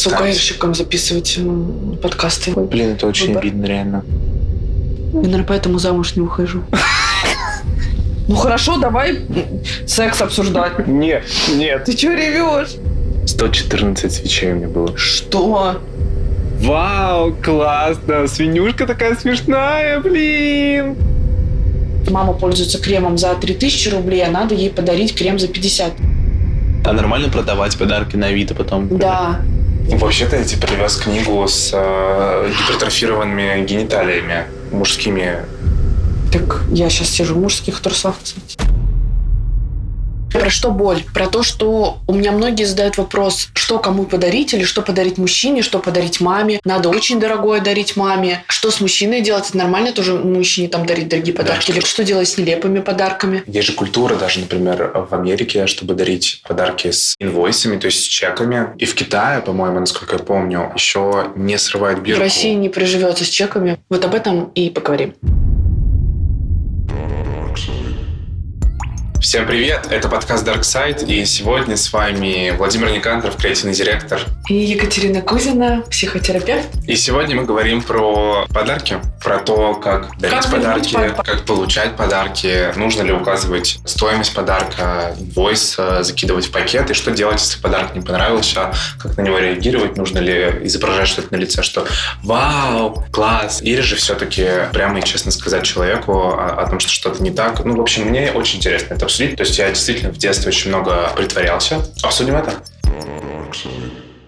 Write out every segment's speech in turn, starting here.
С УКРщиком записывать подкасты. Блин, это очень Выбор. обидно, реально. Я, наверное, поэтому замуж не ухожу. Ну хорошо, давай секс обсуждать. Нет, нет. Ты что ревешь? 114 свечей у меня было. Что? Вау, классно! Свинюшка такая смешная, блин! Мама пользуется кремом за 3000 рублей, а надо ей подарить крем за 50. А нормально продавать подарки на Авито потом? Да. Вообще-то я тебе привез книгу с э, гипертрофированными гениталиями мужскими. Так я сейчас сижу в мужских трусах, кстати. Про что боль? Про то, что у меня многие задают вопрос, что кому подарить или что подарить мужчине, что подарить маме. Надо очень дорогое дарить маме. Что с мужчиной делать? Это нормально тоже мужчине там дарить дорогие подарки? Или что делать с нелепыми подарками? Есть же культура даже, например, в Америке, чтобы дарить подарки с инвойсами, то есть с чеками. И в Китае, по-моему, насколько я помню, еще не срывают В бирку. России не приживется с чеками. Вот об этом и поговорим. Всем привет, это подкаст Dark Side, и сегодня с вами Владимир Никандров, креативный директор. И Екатерина Кузина, психотерапевт. И сегодня мы говорим про подарки, про то, как дарить Как подарки, подарки. как получать подарки, нужно ли указывать стоимость подарка, инвойс, э, закидывать в пакет, и что делать, если подарок не понравился, как на него реагировать, нужно ли изображать что-то на лице, что «Вау, класс!» Или же все-таки прямо и честно сказать человеку о, о том, что что-то не так. Ну, в общем, мне очень интересно это обсудить. То есть я действительно в детстве очень много притворялся. Обсудим это?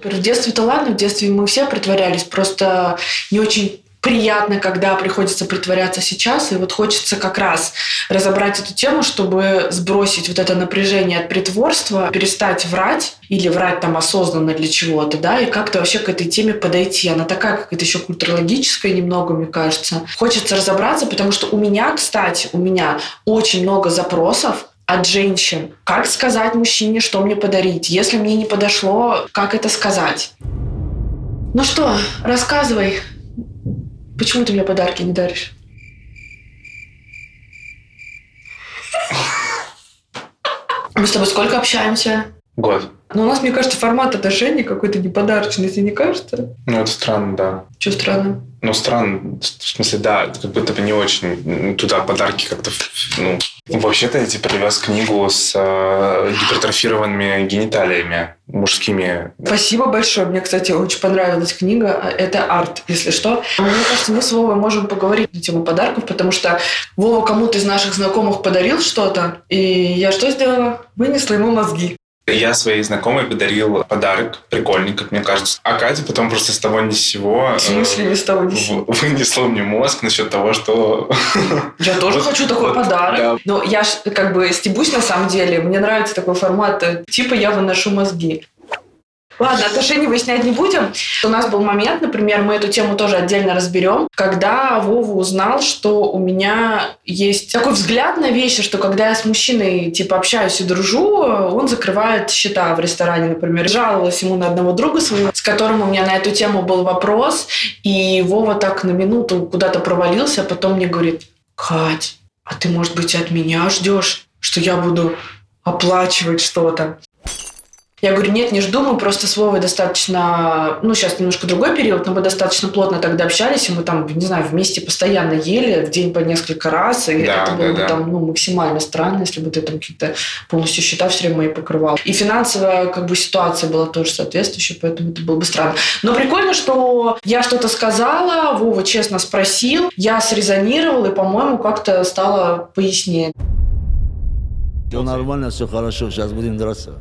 В детстве-то ладно, в детстве мы все притворялись, просто не очень приятно, когда приходится притворяться сейчас, и вот хочется как раз разобрать эту тему, чтобы сбросить вот это напряжение от притворства, перестать врать или врать там осознанно для чего-то, да, и как-то вообще к этой теме подойти. Она такая какая-то еще культурологическая немного, мне кажется. Хочется разобраться, потому что у меня, кстати, у меня очень много запросов от женщин. Как сказать мужчине, что мне подарить? Если мне не подошло, как это сказать? Ну что, рассказывай. Почему ты мне подарки не даришь? Мы с тобой сколько общаемся? Год. Ну, у нас, мне кажется, формат отношений какой-то неподарочный, тебе не кажется? Ну, это странно, да. Что странно? Ну, странно. В смысле, да, как будто бы не очень туда подарки как-то... Ну, вообще-то я тебе привез книгу с э, гипертрофированными гениталиями мужскими. Спасибо большое. Мне, кстати, очень понравилась книга. Это арт, если что. Мне кажется, мы с Вовой можем поговорить на тему подарков, потому что Вова кому-то из наших знакомых подарил что-то, и я что сделала? Вынесла ему мозги. Я своей знакомой подарил подарок, прикольный, как мне кажется. А Катя потом просто с того ни с сего... В смысле, ни с того ни с сего? Вынесла мне мозг насчет того, что... Я тоже Вот- хочу такой вот, подарок. да. Но я ж как бы стебусь на самом деле. Мне нравится такой формат. э, Типа я выношу мозги. Ладно, отношения выяснять не будем. У нас был момент, например, мы эту тему тоже отдельно разберем, когда Вова узнал, что у меня есть такой взгляд на вещи, что когда я с мужчиной типа общаюсь и дружу, он закрывает счета в ресторане, например. Жаловалась ему на одного друга своего, с которым у меня на эту тему был вопрос, и Вова так на минуту куда-то провалился, а потом мне говорит, Кать, а ты, может быть, от меня ждешь, что я буду оплачивать что-то? Я говорю, нет, не жду, мы просто с Вовой достаточно, ну, сейчас немножко другой период, но мы достаточно плотно тогда общались, и мы там, не знаю, вместе постоянно ели, в день по несколько раз, и Да, это да, было бы да. там, ну, максимально странно, если бы ты там какие-то полностью счета все время мои покрывал. И финансовая, как бы, ситуация была тоже соответствующая, поэтому это было бы странно. Но прикольно, что я что-то сказала, Вова честно спросил, я срезонировал, и, по-моему, как-то стало пояснее. Все нормально, все хорошо, сейчас будем драться.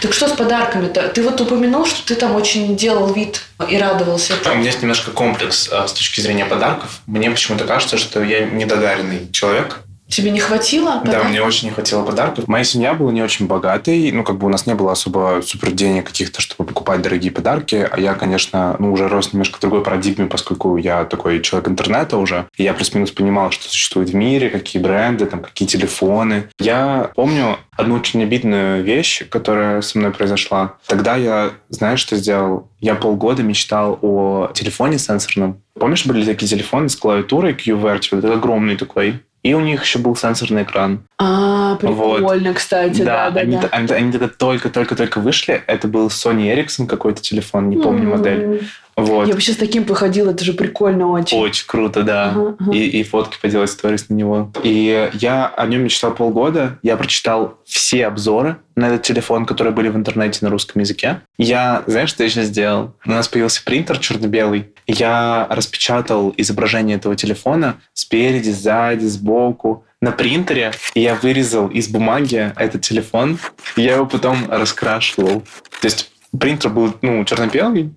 Так что с подарками-то? Ты вот упомянул, что ты там очень делал вид и радовался. У меня есть немножко комплекс а, с точки зрения подарков. Мне почему-то кажется, что я недодаренный человек. Тебе не хватило? Да, подарков? мне очень не хватило подарков. Моя семья была не очень богатой. Ну, как бы у нас не было особо супер денег каких-то, чтобы покупать дорогие подарки. А я, конечно, ну, уже рос немножко в другой парадигме, поскольку я такой человек интернета уже. И я плюс-минус понимал, что существует в мире, какие бренды, там, какие телефоны. Я помню одну очень обидную вещь, которая со мной произошла. Тогда я, знаешь, что сделал? Я полгода мечтал о телефоне сенсорном. Помнишь, были такие телефоны с клавиатурой QWERTY, вот этот огромный такой? И у них еще был сенсорный экран. А, А, прикольно, кстати, да, да, они, да. Они, они тогда только-только-только вышли. Это был Sony Ericsson какой-то телефон, не помню М. модель. Вот. Я бы сейчас таким походила, это же прикольно очень. Очень круто, да. Ага, ага. И, и фотки поделать сторис на него. И я о нем мечтал полгода. Я прочитал все обзоры на этот телефон, которые были в интернете на русском языке. Я, знаешь, что я сейчас сделал? У нас появился принтер черно-белый. Я распечатал изображение этого телефона спереди, сзади, сбоку на принтере. И я вырезал из бумаги этот телефон. И я его потом раскрашивал. То есть принтер был, ну, черно-белый.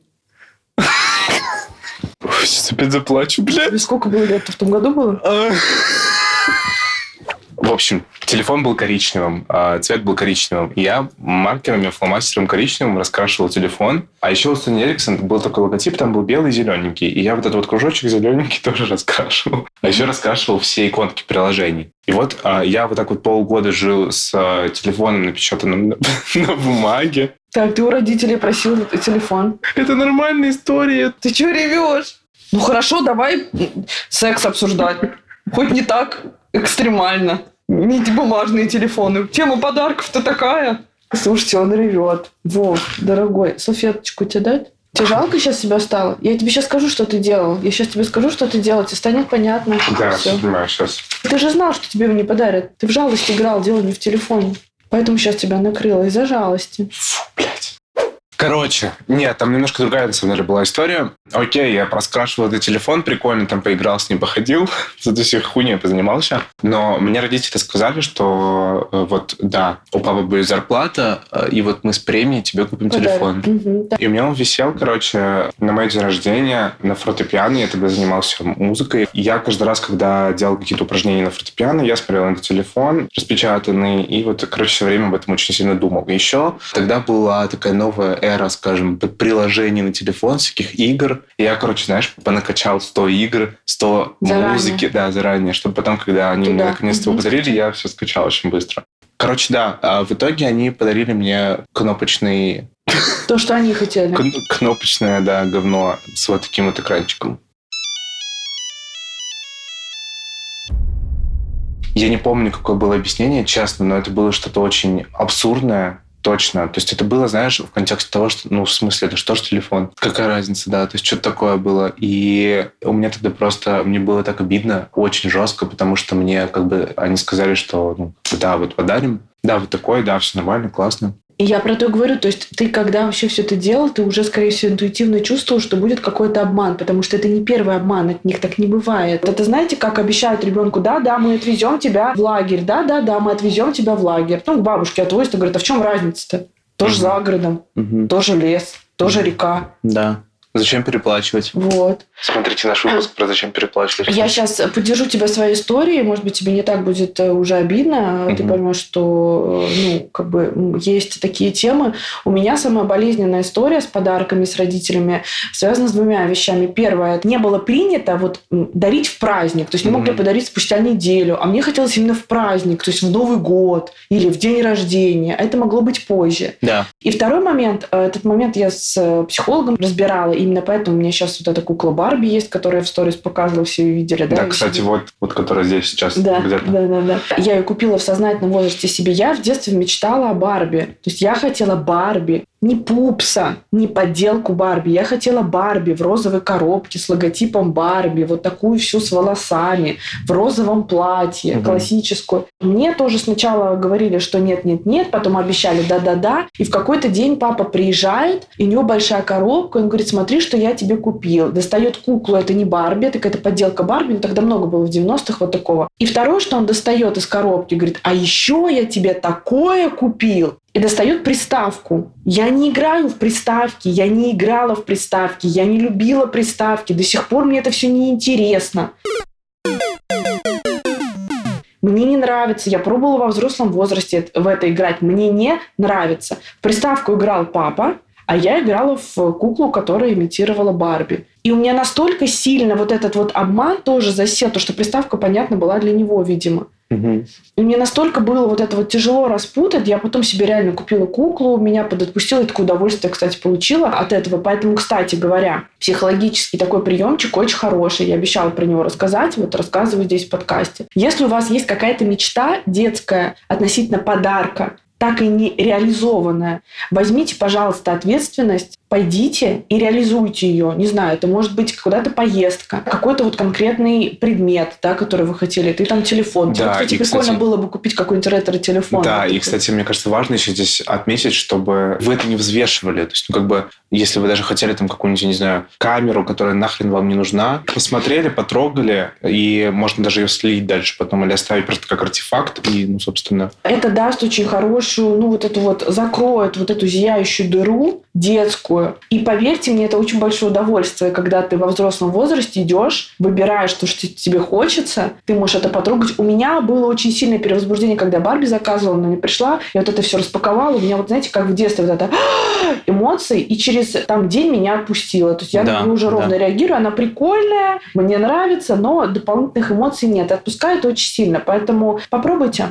Сейчас опять заплачу, блядь. Сколько было лет? В том году было? В общем, телефон был коричневым, а цвет был коричневым. И я маркерами, фломастером коричневым раскрашивал телефон. А еще у Sony Ericsson был такой логотип, там был белый и зелененький. И я вот этот вот кружочек зелененький тоже раскрашивал. А еще раскрашивал все иконки приложений. И вот а, я вот так вот полгода жил с а, телефоном, напечатанным на, на бумаге. Так, ты у родителей просил телефон. Это нормальная история. Ты чего ревешь? Ну хорошо, давай секс обсуждать. Хоть не так экстремально. Не эти бумажные телефоны. Тема подарков-то такая. Слушайте, он ревет. Вов, дорогой, салфеточку тебе дать? Тебе жалко сейчас себя стало? Я тебе сейчас скажу, что ты делал. Я сейчас тебе скажу, что ты делал. Тебе станет понятно. Да, Всё. понимаю, сейчас. Ты же знал, что тебе его не подарят. Ты в жалость играл, дело не в телефоне. Поэтому сейчас тебя накрыло из-за жалости. Фу, блядь. Короче, нет, там немножко другая, на самом деле, была история. Окей, я проскрашивал этот телефон, прикольно там поиграл с ним, походил, с этой всей хуйней позанимался. Но мне родители сказали, что э, вот, да, у папы будет зарплата, э, и вот мы с премией тебе купим телефон. Подарок. Мгм, да. И у меня он висел, короче, на мой день рождения на фортепиано. Я тогда занимался музыкой. И я каждый раз, когда делал какие-то упражнения на фортепиано, я смотрел на телефон распечатанный. И вот, короче, все время об этом очень сильно думал. Еще тогда была такая новая эра, скажем, приложений на телефон, всяких игр. И я, короче, знаешь, понакачал 100 игр, 100 Заранее. музыки, да, заранее, чтобы потом, когда они мне Туда. наконец-то его Мгм. подарили, я все скачал очень быстро. Короче, да, а в итоге они подарили мне кнопочный То, что они хотели. Кн- кнопочное, да, говно с вот таким вот экранчиком. Я не помню, какое было объяснение, честно, но это было что-то очень абсурдное, точно. То есть это было, знаешь, в контексте того, что, ну, в смысле, это что ж телефон? Какая разница, да? То есть что-то такое было. И у меня тогда просто, мне было так обидно, очень жестко, потому что мне как бы, они сказали, что, ну, да, вот подарим, да, вот такой, да, все нормально, классно. И я про то говорю, то есть ты, когда вообще все это делал, ты уже, скорее всего, интуитивно чувствовал, что будет какой-то обман, потому что это не первый обман, от них так не бывает. Это знаете, как обещают ребенку, да, да, мы отвезем тебя в лагерь, да, да, да, мы отвезем тебя в лагерь. Ну, к бабушке отвозят, и говорят, а в чем разница-то? Тоже Мгм. за городом, Мгм. тоже лес, тоже река. Да. Зачем переплачивать? Вот. Смотрите наш выпуск про зачем переплачивать. Я сейчас поддержу тебя своей историей, может быть, тебе не так будет э, уже обидно, ты Мгм. поймешь, что, э, ну, как бы есть такие темы. У меня самая болезненная история с подарками, с родителями связана с двумя вещами. Первое, не было принято вот дарить в праздник, то есть не могли Мгм. подарить спустя неделю, а мне хотелось именно в праздник, то есть в Новый год или в день рождения, а это могло быть позже. Да. И второй момент, э, этот момент я с психологом разбирала, именно поэтому у меня сейчас вот эта кукла Барби есть, которую я в сторис показывала, все ее видели. Да, Да, кстати, вот, вот которая здесь сейчас Да, где-то. да, да, да. Я ее купила в сознательном возрасте себе. Я в детстве мечтала о Барби. То есть я хотела Барби. Не пупса, не подделку Барби. Я хотела Барби в розовой коробке с логотипом Барби. Вот такую всю с волосами. В розовом платье, Мгм. классическую. Мне тоже сначала говорили, что нет, нет, нет. Потом обещали да-да-да. И в какой-то день папа приезжает, и у него большая коробка. Он говорит, смотри, что я тебе купил. Достает куклу, это не Барби, это какая-то подделка Барби. Но тогда много было в 90-х вот такого. И второе, что он достает из коробки, говорит, а еще я тебе такое купил. И достает приставку. Я не играю в приставки, я не играла в приставки, я не любила приставки. До сих пор мне это все неинтересно. Мне не нравится. Я пробовала во взрослом возрасте в это играть. Мне не нравится. В приставку играл папа, а я играла в куклу, которая имитировала Барби. И у меня настолько сильно вот этот вот обман тоже засел, то что приставка, понятно, была для него, видимо. Мгм. И мне настолько было вот это вот тяжело распутать, я потом себе реально купила куклу, меня подотпустила, и такое удовольствие, кстати, получила от этого. Поэтому, кстати говоря, психологический такой приемчик очень хороший. Я обещала про него рассказать, вот рассказываю здесь в подкасте. Если у вас есть какая-то мечта детская относительно подарка, так и не реализованная, возьмите, пожалуйста, ответственность, пойдите и реализуйте ее. Не знаю, это может быть куда-то поездка, какой-то вот конкретный предмет, да, который вы хотели. Ты там телефон. Да, кстати, и, прикольно кстати- было бы купить какой-нибудь ретро-телефон. Да, Вот и, такой. кстати, мне кажется, важно еще здесь отметить, чтобы вы это не взвешивали. То есть, ну, как бы, если вы даже хотели там какую-нибудь, не знаю, камеру, которая нахрен вам не нужна, посмотрели, потрогали, и можно даже ее слить дальше потом или оставить просто как артефакт, и, ну, собственно, это даст очень хорошую, ну, вот эту вот, закроет вот эту зияющую дыру детскую. И поверьте мне, это очень большое удовольствие, когда ты во взрослом возрасте идешь, выбираешь то, что тебе хочется, ты можешь это потрогать. У меня было очень сильное перевозбуждение, когда я Барби заказывала, она не пришла, я вот это все распаковала, у меня вот, знаете, как в детстве вот это эмоции, и через там день меня отпустила. То есть я Да, на уже да. ровно реагирую, она прикольная, мне нравится, но дополнительных эмоций нет. И Отпускает очень сильно, поэтому попробуйте.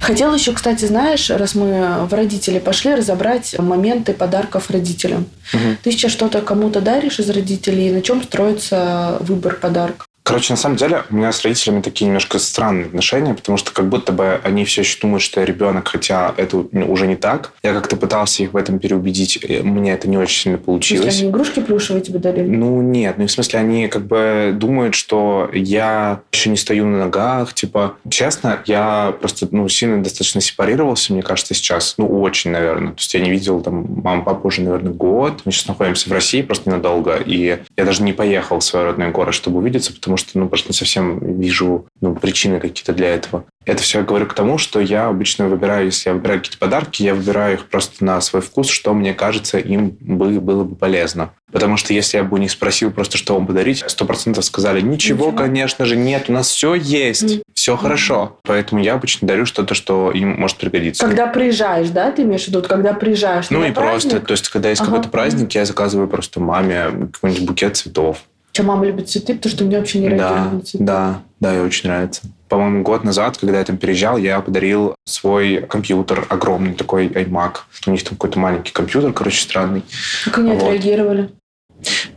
Хотела еще, кстати, знаешь, раз мы в родители пошли, разобрать моменты подарков родителям. Мгм. Ты сейчас что-то кому-то даришь из родителей, и на чем строится выбор подарка? Короче, на самом деле, у меня с родителями такие немножко странные отношения, потому что как будто бы они все еще думают, что я ребенок, хотя это ну, уже не так. Я как-то пытался их в этом переубедить, мне это не очень сильно получилось. они игрушки плюшевые тебе дарили? Ну, нет, ну, в смысле, они как бы думают, что я еще не стою на ногах, типа, честно, я просто, ну, сильно достаточно сепарировался, мне кажется, сейчас, ну, очень, наверное, то есть я не видел там маму, папу уже, наверное, год, мы сейчас находимся в России просто ненадолго, и я даже не поехал в свой родной город, чтобы увидеться, потому что, ну, просто не совсем вижу, ну, причины какие-то для этого. Это все я говорю к тому, что я обычно выбираю, если я выбираю какие-то подарки, я выбираю их просто на свой вкус, что мне кажется им бы, было бы полезно. Потому что если я бы у них спросил просто, что вам подарить, сто процентов сказали, ничего, Ничего. конечно же, нет, у нас все есть, Мгм. все хорошо. Поэтому я обычно дарю что-то, что им может пригодиться. Когда приезжаешь, да, ты имеешь в виду, когда приезжаешь? Ну и просто, праздник? то есть, когда есть Ага. какой-то праздник, я заказываю просто маме какой-нибудь букет цветов. Что, мама любит цветы, потому что меня вообще не Да, цветы. да, да, ей очень нравится. По-моему, год назад, когда я там переезжал, я подарил свой компьютер огромный, такой iMac. У них там какой-то маленький компьютер, короче, странный. Как они Вот. отреагировали?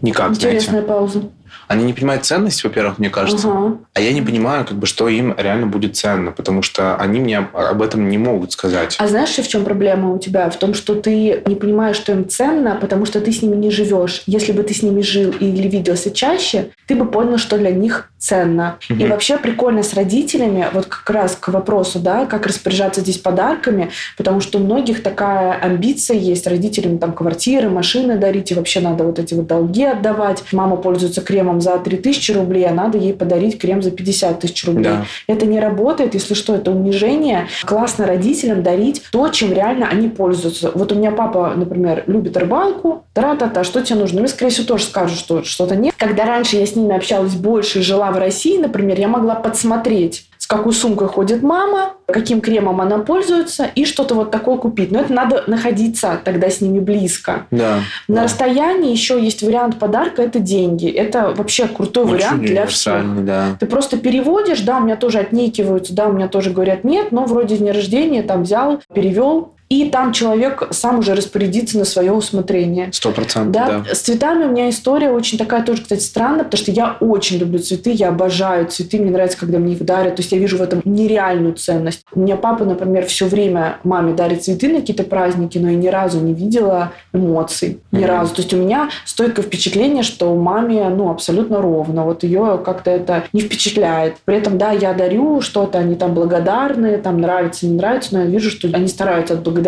Никак, Интересная знаете. пауза. Они не понимают ценность, во-первых, мне кажется. Ага. А я не понимаю, как бы, что им реально будет ценно, потому что они мне об- этом не могут сказать. А знаешь, в чем проблема у тебя? В том, что ты не понимаешь, что им ценно, потому что ты с ними не живешь. Если бы ты с ними жил или виделся чаще, ты бы понял, что для них ценно. И Мгм. вообще прикольно с родителями, вот как раз к вопросу, да, как распоряжаться здесь подарками, потому что у многих такая амбиция есть родителям там квартиры, машины дарить, и вообще надо вот эти вот долги отдавать. Мама пользуется кремом за 3000 рублей, а надо ей подарить крем за 50 тысяч рублей. Да. Это не работает, если что, это унижение. Классно родителям дарить то, чем реально они пользуются. Вот у меня папа, например, любит рыбалку, тра-та-та, что тебе нужно? Мне, скорее всего, тоже скажут, что что-то нет. Когда раньше я с ними общалась больше и жила в России, например, я могла подсмотреть, какой сумкой ходит мама, каким кремом она пользуется, и что-то вот такое купить. Но это надо находиться тогда с ними близко. Да. На да. расстоянии еще есть вариант подарка – это деньги. Это вообще крутой Очень вариант для всех. да. Ты просто переводишь, да, у меня тоже отнекиваются, да, у меня тоже говорят нет, но вроде дня рождения там взял, перевел, и там человек сам уже распорядится на свое усмотрение. Сто процентов, Да, да. с цветами у меня история очень такая тоже, кстати, странная, потому что я очень люблю цветы, я обожаю цветы, мне нравится, когда мне их дарят, то есть я вижу в этом нереальную ценность. У меня папа, например, все время маме дарит цветы на какие-то праздники, но я ни разу не видела эмоций, ни Мгм. разу. То есть у меня стойкое впечатление, что маме, ну, абсолютно ровно, вот ее как-то это не впечатляет. При этом, да, я дарю что-то, они там благодарны, там нравится, не нравится, но я вижу, что они стараются отблагодарить.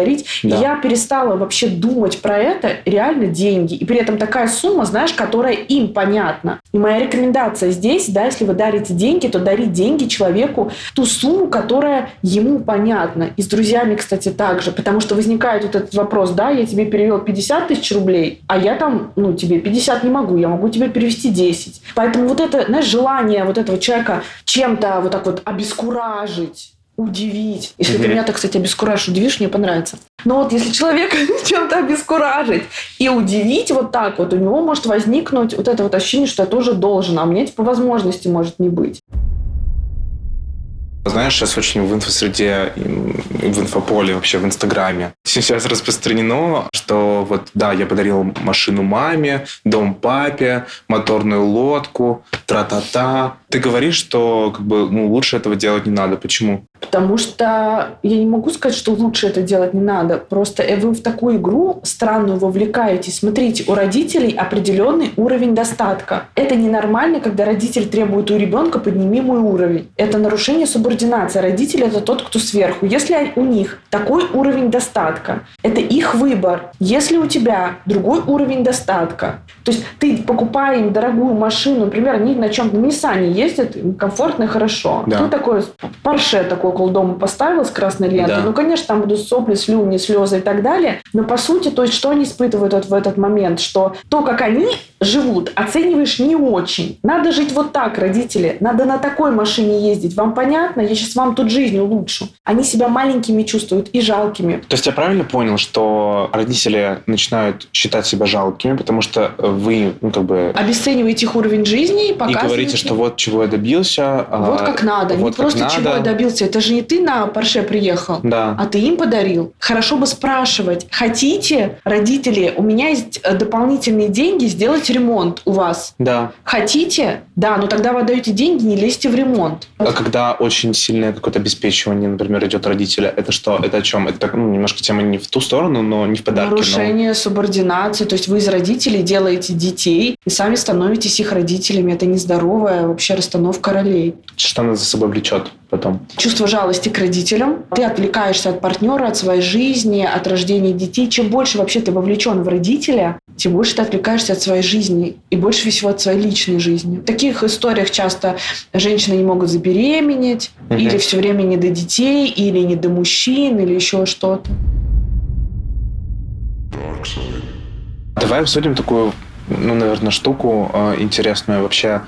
И Да. я перестала вообще думать про это, реально деньги. И при этом такая сумма, знаешь, которая им понятна. И моя рекомендация здесь, да, если вы дарите деньги, то дарить деньги человеку ту сумму, которая ему понятна. И с друзьями, кстати, также. Потому что возникает вот этот вопрос, да, я тебе перевел 50 тысяч рублей, а я там, ну, тебе 50 не могу, я могу тебе перевести 10. Поэтому вот это, знаешь, желание вот этого человека чем-то вот так вот обескуражить, удивить. Если ты Мгм. меня так, кстати, обескуражишь, удивишь, мне понравится. Но вот если человека чем-то обескуражить и удивить вот так вот, у него может возникнуть вот это вот ощущение, что я тоже должен, а меня типа возможности может не быть. Знаешь, сейчас очень в инфосреде, в инфополе, вообще в Инстаграме сейчас распространено, что вот, да, я подарил машину маме, дом папе, моторную лодку, тра-та-та. Ты говоришь, что как бы, ну, лучше этого делать не надо. Почему? Потому что я не могу сказать, что лучше это делать не надо. Просто вы в такую игру странную вовлекаетесь. Смотрите, у родителей определенный уровень достатка. Это ненормально, когда родитель требует у ребенка подними мой уровень. Это нарушение субординации. Родитель – это тот, кто сверху. Если у них такой уровень достатка, это их выбор. Если у тебя другой уровень достатка, то есть ты покупая им дорогую машину, например, они на чем-то Nissan ездят, комфортно и хорошо. Да. Ты такой Порше такой около дома поставил с красной лентой. Да. Ну, конечно, там будут сопли, слюни, слезы и так далее. Но по сути, то есть, что они испытывают вот в этот момент? Что то, как они живут, оцениваешь не очень. Надо жить вот так, родители. Надо на такой машине ездить. Вам понятно? Я сейчас вам тут жизнь улучшу. Они себя маленькими чувствуют и жалкими. То есть я правильно понял, что родители начинают считать себя жалкими, потому что вы, ну, как бы... Обесцениваете их уровень жизни и показываете... И говорите, что вот чего я добился. А вот как надо. Вот не просто надо. чего я добился. Это же не ты на Порше приехал, да. а ты им подарил. Хорошо бы спрашивать. Хотите, родители, у меня есть э, дополнительные деньги сделать ремонт у вас. Да. Хотите? Да, но тогда вы отдаете деньги, не лезьте в ремонт. А когда очень сильное какое-то обеспечивание, например, идет родителя, это что? Это о чем? Это ну, немножко тема не в ту сторону, но не в подарки. Нарушение но... субординации. То есть вы из родителей делаете детей и сами становитесь их родителями. Это нездоровая вообще расстановка ролей. Что она за собой влечет потом? Чувство жалости к родителям. Ты отвлекаешься от партнера, от своей жизни, от рождения детей. Чем больше вообще ты вовлечен в родителя, тем больше ты отвлекаешься от своей жизни и больше всего от своей личной жизни. В таких историях часто женщины не могут забеременеть, mm-hmm. или все время не до детей, или не до мужчин, или еще что-то. Давай обсудим такую, ну, наверное, штуку э, интересную вообще.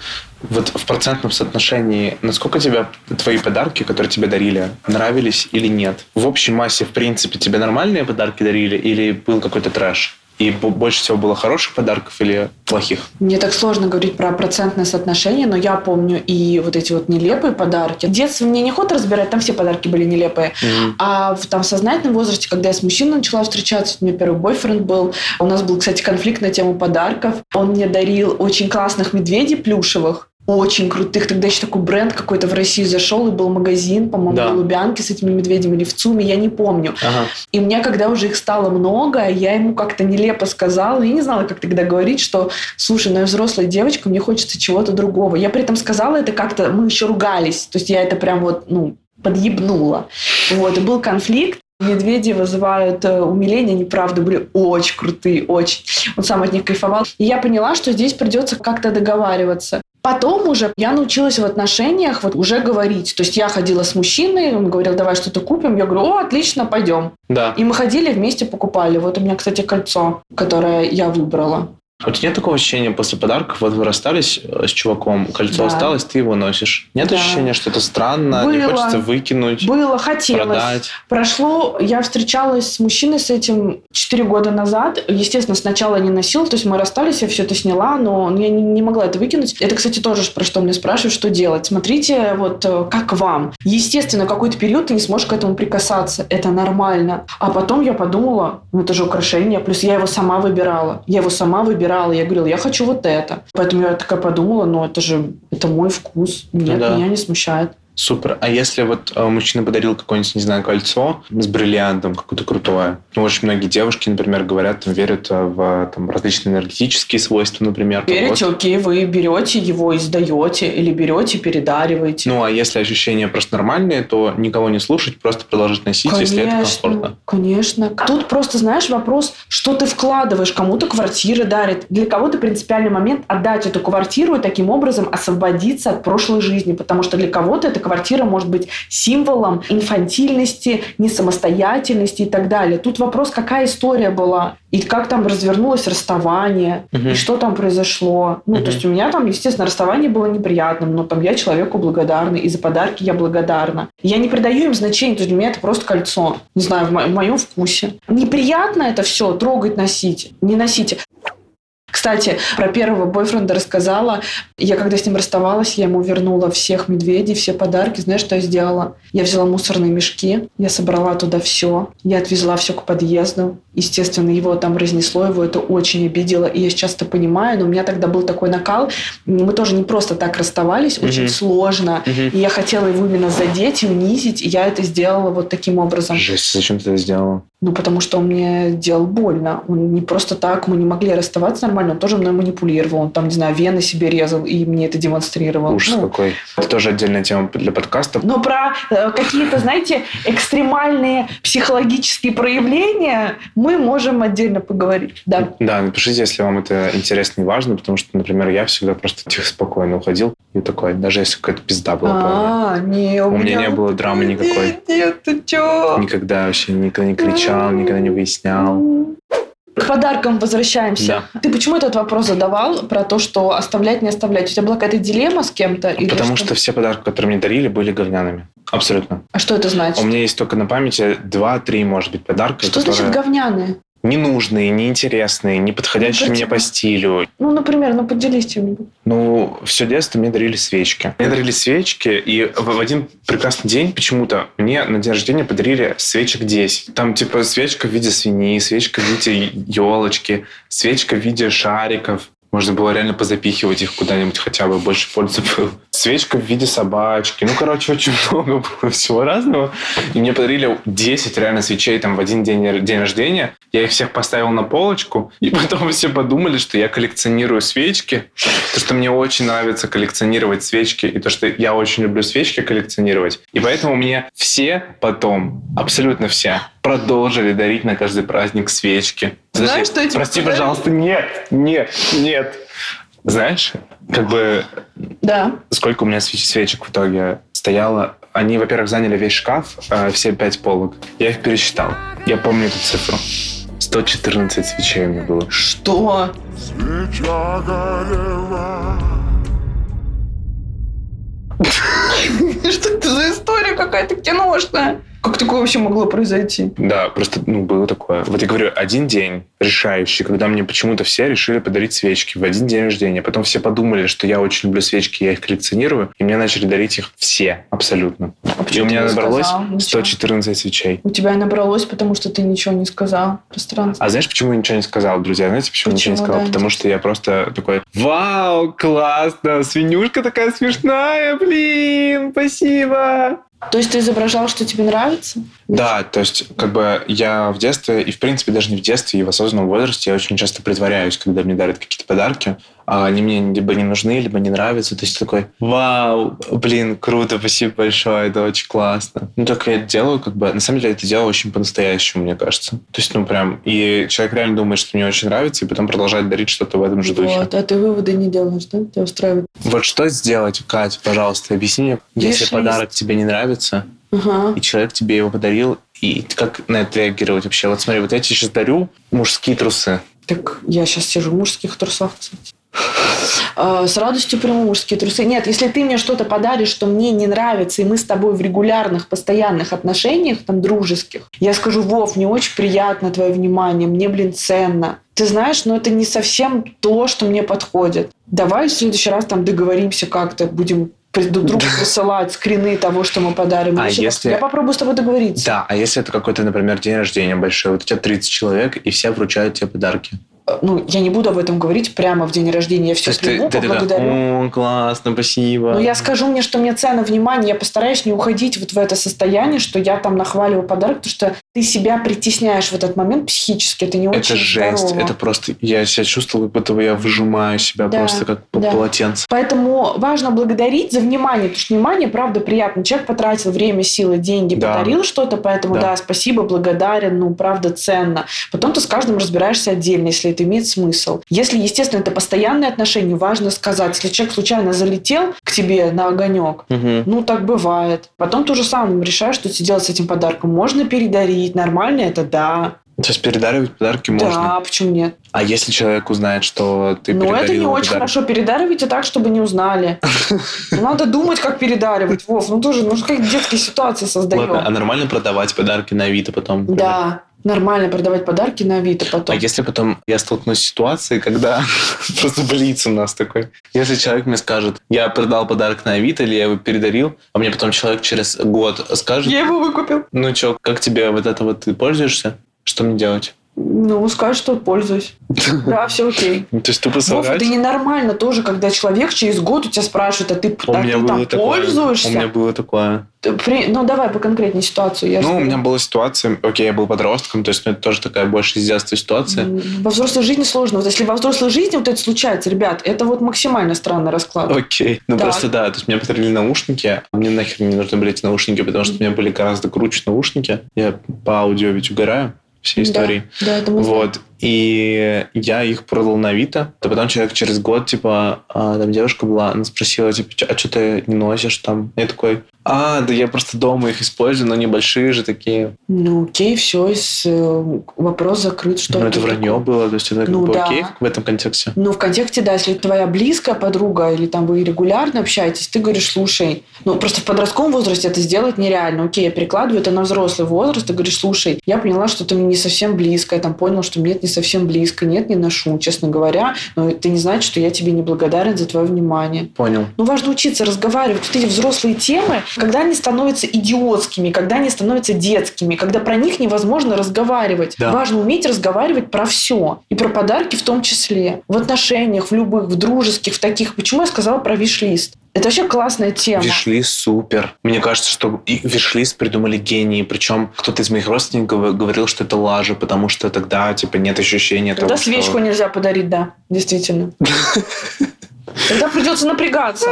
Вот в процентном соотношении, насколько тебе твои подарки, которые тебе дарили, нравились или нет? В общей массе, в принципе, тебе нормальные подарки дарили или был какой-то трэш? И больше всего было хороших подарков или плохих? Мне так сложно говорить про процентное соотношение, но я помню и вот эти вот нелепые подарки. В детстве мне не ход разбирать, там все подарки были нелепые. Mm-hmm. А в там сознательном возрасте, когда я с мужчиной начала встречаться, у меня первый бойфренд был, у нас был, кстати, конфликт на тему подарков. Он мне дарил очень классных медведей плюшевых, очень крутых. Тогда еще такой бренд какой-то в Россию зашел, и был магазин, по-моему, да. в Лубянке с этими медведями или в ЦУМе, я не помню. Ага. И мне, когда уже их стало много, я ему как-то нелепо сказала, я не знала, как тогда говорить, что, слушай, ну я взрослая девочка, мне хочется чего-то другого. Я при этом сказала это как-то, мы еще ругались, то есть я это прям вот, ну, подъебнула. Вот, и был конфликт, Медведи вызывают э, умиление, они правда были очень крутые, очень. Он сам от них кайфовал. И я поняла, что здесь придется как-то договариваться. Потом уже я научилась в отношениях вот уже говорить. То есть я ходила с мужчиной, он говорил, давай что-то купим. Я говорю, о, отлично, пойдем. Да. И мы ходили вместе покупали. Вот у меня, кстати, кольцо, которое я выбрала. А у тебя нет такого ощущения после подарков, вот вы расстались э, с чуваком, кольцо да. осталось, ты его носишь. Нет да. ощущения, что это странно, было, не хочется выкинуть, Было, хотелось. продать? Прошло, я встречалась с мужчиной с этим 4 года назад. Естественно, сначала не носил, то есть мы расстались, я все это сняла, но я не, не могла это выкинуть. Это, кстати, тоже про что мне спрашивают, что делать. Смотрите, вот э, как вам. Естественно, какой-то период ты не сможешь к этому прикасаться. Это нормально. А потом я подумала, ну это же украшение, плюс я его сама выбирала. Я его сама выбирала выбирала, я говорила, я хочу вот это. Поэтому я такая подумала, ну это же, это мой вкус. Нет, да. меня не смущает. Супер. А если вот э, мужчина подарил какое-нибудь, не знаю, кольцо с бриллиантом, какое-то крутое? Ну, очень многие девушки, например, говорят, там, верят э, в там, различные энергетические свойства, например. Верите, вот. окей, вы берете его и сдаете, или берете, передариваете. Ну, а если ощущения просто нормальные, то никого не слушать, просто продолжить носить, конечно, если это комфортно. Конечно. Тут просто, знаешь, вопрос, что ты вкладываешь, кому-то квартиры дарит, для кого-то принципиальный момент отдать эту квартиру и таким образом освободиться от прошлой жизни, потому что для кого-то это квартира может быть символом инфантильности, несамостоятельности и так далее. Тут вопрос, какая история была, и как там развернулось расставание, Мгм. и что там произошло. Ну, Мгм. то есть у меня там, естественно, расставание было неприятным, но там я человеку благодарна, и за подарки я благодарна. Я не придаю им значения, то есть для меня это просто кольцо. Не знаю, в, мо- в моем вкусе. Неприятно это все трогать, носить. Не носите. Кстати, про первого бойфренда рассказала. Я когда с ним расставалась, я ему вернула всех медведей, все подарки. Знаешь, что я сделала? Я взяла мусорные мешки, я собрала туда все, я отвезла все к подъезду. Естественно, его там разнесло, его это очень обидело. И я сейчас это понимаю, но у меня тогда был такой накал. Мы тоже не просто так расставались, очень Мгм. сложно. Мгм. И я хотела его именно задеть и унизить, и я это сделала вот таким образом. Жесть, зачем ты это сделала? Ну, потому что он мне делал больно. Он не просто так, мы не могли расставаться нормально, он тоже мной манипулировал. Он там, не знаю, вены себе резал и мне это демонстрировал. Ужас Ну, какой. Это тоже отдельная тема для подкаста. но про э, какие-то, знаете, экстремальные психологические проявления мы можем отдельно поговорить. Да. Да, напишите, если вам это интересно и важно, потому что, например, я всегда просто тихо, спокойно уходил и такой, даже если какая-то пизда была. А, не, у, У меня не было драмы никакой. Нет, нет, ты чё? Никогда вообще никогда не кричал, никогда не выяснял. К подаркам возвращаемся. Да. Ты почему этот вопрос задавал про то, что оставлять, не оставлять? У тебя была какая-то дилемма с кем-то? Потому что все подарки, которые мне дарили, были говняными. Абсолютно. А что это значит? У меня есть только на памяти два-три, может быть, подарка, Что которые значит говняные? Ненужные, неинтересные, не подходящие Ну, мне по стилю. Ну, например, ну поделись чем-нибудь. Ну, все детство мне дарили свечки. Мне дарили свечки, и в один прекрасный день почему-то мне на день рождения подарили свечек 10. Там, типа, свечка в виде свиньи, свечка в виде елочки, свечка в виде шариков. Можно было реально позапихивать их куда-нибудь, хотя бы больше пользы было. Свечка в виде собачки. Ну, короче, очень много было всего разного. И мне подарили 10 реально свечей там в один день, день рождения. Я их всех поставил на полочку. И потом все подумали, что я коллекционирую свечки. То, что мне очень нравится коллекционировать свечки. И то, что я очень люблю свечки коллекционировать. И поэтому мне все потом, абсолютно все, продолжили дарить на каждый праздник свечки. Знаешь, что я тебе Прости, подарю? пожалуйста, нет, нет, нет. Знаешь, как бы Да. сколько у меня свеч- свечек в итоге стояло. Они, во-первых, заняли весь шкаф, э, все пять полок. Я их пересчитал. Я помню эту цифру. 114 свечей у меня было. Что? Свеча горела. Что это за история какая-то киношная? Как такое вообще могло произойти? Да, просто ну, было такое. Вот я говорю, один день решающий, когда мне почему-то все решили подарить свечки в один день рождения. Потом все подумали, что я очень люблю свечки, я их коллекционирую, и мне начали дарить их все, абсолютно. и почему у меня набралось сказал ничего? 114 свечей. У тебя набралось, потому что ты ничего не сказал. Пространство. А знаешь, почему я ничего не сказал, друзья? Знаете, почему, ничего не Почему, сказал? да, Потому что я просто такой, вау, классно, свинюшка такая смешная, блин, спасибо. То есть ты изображал, что тебе нравится? Да, то есть как бы я в детстве, и в принципе даже не в детстве, и в осознанном возрасте я очень часто притворяюсь, когда мне дарят какие-то подарки, а они мне либо не нужны, либо не нравятся. То есть такой, вау, блин, круто, спасибо большое, это очень классно. Ну, так я это делаю, как бы, на самом деле это делаю очень по-настоящему, мне кажется. То есть, ну, прям, и человек реально думает, что мне очень нравится, и потом продолжает дарить что-то в этом же духе. Вот, а ты выводы не делаешь, да? Тебя устраивает. Вот что сделать, Катя, пожалуйста, объясни мне, если Виш-лист. подарок тебе не нравится, Ага. и человек тебе его подарил, и как на это реагировать вообще? Вот смотри, вот я тебе сейчас дарю мужские трусы. Так я сейчас сижу в мужских трусах, кстати. А, С радостью приму мужские трусы. Нет, если ты мне что-то подаришь, что мне не нравится, и мы с тобой в регулярных, постоянных отношениях, там, дружеских, я скажу, Вов, мне очень приятно твое внимание, мне, блин, ценно. Ты знаешь, но это не совсем то, что мне подходит. Давай в следующий раз там договоримся как-то, будем друг другу присылать скрины того, что мы подарим. А если- Я попробую с тобой договориться. Да, а если это какой-то, например, день рождения большой, вот у тебя 30 человек, и все вручают тебе подарки. Ну, я не буду об этом говорить прямо в день рождения. Я все есть ты, ты поблагодарю. о, классно, спасибо. Но я скажу мне, что мне ценно внимание, я постараюсь не уходить вот в это состояние, что я там нахваливаю подарок, потому что ты себя притесняешь в этот момент психически, это не очень это жесть, здорово. это просто... Я себя чувствовал, как будто я выжимаю себя Да, просто как да. полотенце. Поэтому важно благодарить за внимание, потому что внимание, правда, приятно. Человек потратил время, силы, деньги, Да. подарил что-то, поэтому Да. да. спасибо, благодарен, ну, правда, ценно. Потом ты с каждым разбираешься отдельно. Если это имеет смысл. Если, естественно, это постоянные отношения, важно сказать, если человек случайно залетел к тебе на огонек, Мгм. ну, так бывает. Потом то же самое решаешь, что тебе делать с этим подарком. Можно передарить, нормально это да. То есть передаривать подарки можно. Да, почему нет? А если человек узнает, что ты передарил это не ему очень подарок? хорошо. Передаривайте так, чтобы не узнали. Ну, Надо думать, как передаривать. Вов, ну тоже, ну как детские ситуации создаем. Ладно, а нормально продавать подарки на Авито потом? Да, нормально продавать подарки на Авито А потом. если потом я столкнусь с ситуацией, когда просто блиц у нас такой. Если человек мне скажет, я продал подарок на Авито или я его передарил, а мне потом человек через год скажет, Я его выкупил. ну что, как тебе вот это вот ты пользуешься? Что мне делать? Ну, скажешь, что пользуюсь. Да, все окей. Ну, То есть тупо соврать? это ненормально тоже, когда человек через год у тебя спрашивает, а ты, меня ты там пользуешься? У меня было такое. При- Ну, давай по конкретней ситуации. Я Ну, же- у меня была ситуация, окей, я был подростком, то есть ну, это тоже такая больше из детства ситуация. Во взрослой жизни сложно. Вот если во взрослой жизни вот это случается, ребят, это вот максимально странный расклад. Окей. Ну, Так. просто да, то есть мне подарили наушники, а мне нахер не нужны были эти наушники, потому что у меня были гораздо круче наушники. Я по аудио ведь угораю всей истории. Да, да, это мы знаем. Вот. И я их продал на Авито. То потом человек через год, типа, а, там девушка была, она спросила, типа, «Чё- а что ты не носишь там? Я такой, а, да я просто дома их использую, но небольшие же такие. Ну, окей, все, вопрос закрыт. Что ну, это вранье такого? было, то есть это как Ну, бы да. окей в этом контексте. Ну, в контексте, да, если твоя близкая подруга или там вы регулярно общаетесь, ты говоришь, слушай, ну, просто в подростковом возрасте это сделать нереально. Окей, я перекладываю это на взрослый возраст, ты говоришь, слушай, я поняла, что ты мне не совсем близко, я там понял, что мне это не совсем близко, нет, не ношу, честно говоря, но это не значит, что я тебе не благодарен за твое внимание. Понял. Ну, важно учиться разговаривать. Вот эти взрослые темы, когда они становятся идиотскими, когда они становятся детскими, когда про них невозможно разговаривать. Да. Важно уметь разговаривать про все. И про подарки в том числе. В отношениях, в любых, в дружеских, в таких. Почему я сказала про виш-лист? Это вообще классная тема. Вишлист супер. Мне кажется, что и вишлист придумали гении. Причем кто-то из моих родственников говорил, что это лажа, потому что тогда типа нет ощущения Тогда того, свечку что... нельзя подарить, да, действительно. Тогда придется напрягаться.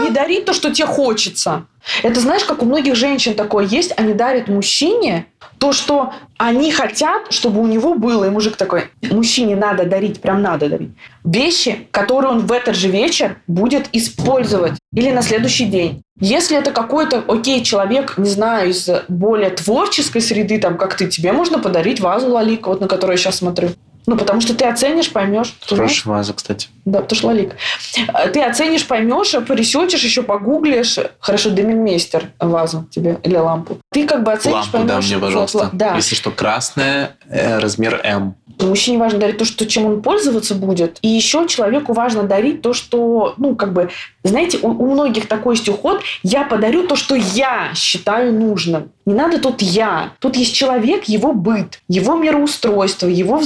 Не дарить то, что тебе хочется. Это знаешь, как у многих женщин такое есть, они дарят мужчине то, что они хотят, чтобы у него было. И мужик такой, мужчине надо дарить, прям надо дарить. Вещи, которые он в этот же вечер будет использовать. Или на следующий день. Если это какой-то, окей, человек, не знаю, из более творческой среды, там, как ты, тебе можно подарить вазу Лалика, вот на которую я сейчас смотрю. Ну, потому что ты оценишь, поймешь. Хорошая ваза, кстати. Да, потому что лалик. Э, Ты оценишь, поймешь, поресечешь, еще погуглишь. Хорошо, Деминмейстер вазу тебе или лампу. Ты как бы оценишь, Лампу поймешь. да, мне, пожалуйста. ла- Да. Если что, красная, э, размер М. Мужчине важно дарить то, что, чем он пользоваться будет. И еще человеку важно дарить то, что, ну, как бы, знаете, у, у многих такой есть уход. Я подарю то, что я считаю нужным. Не надо тут я. Тут есть человек, его быт, его мироустройство, его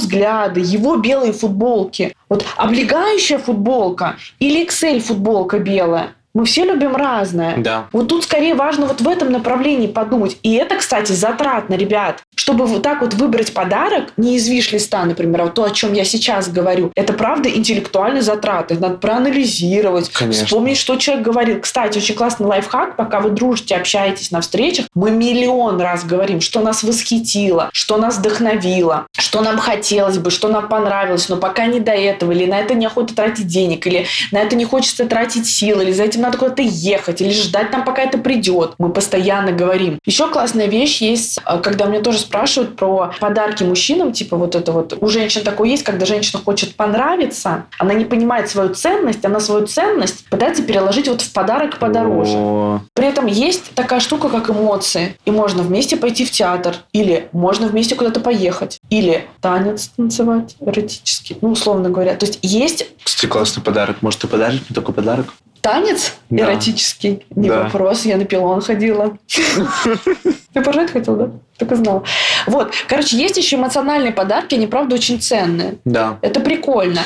взгляды, его белые футболки. Вот облегающая футболка или XL футболка белая. Мы все любим разное. Да. Вот тут скорее важно вот в этом направлении подумать. И это, кстати, затратно, ребят. Чтобы вот так вот выбрать подарок, не из виш-листа, например, а вот то, о чем я сейчас говорю, это правда интеллектуальные затраты. Надо проанализировать, Конечно. вспомнить, что человек говорил. Кстати, очень классный лайфхак, пока вы дружите, общаетесь на встречах, мы миллион раз говорим, что нас восхитило, что нас вдохновило, что нам хотелось бы, что нам понравилось, но пока не до этого, или на это неохота тратить денег, или на это не хочется тратить сил, или за этим надо куда-то ехать, или ждать там, пока это придет. Мы постоянно говорим. Еще классная вещь есть, э, когда меня тоже спрашивают про подарки мужчинам, типа вот это вот. У женщин такое есть, когда женщина хочет понравиться, она не понимает свою ценность, она свою ценность пытается переложить вот в подарок подороже. О, При этом есть такая штука, как эмоции. И можно вместе пойти в театр, или можно вместе куда-то поехать, или танец танцевать эротический, ну, условно говоря. То есть есть Кстати, классный подарок. Может, ты подаришь мне такой подарок? Танец Да. эротический, не Да. вопрос, я на пилон ходила. Ты поржать хотел, да? Только знал. Вот, короче, есть еще эмоциональные подарки, они, правда, очень ценные. Да. Это прикольно.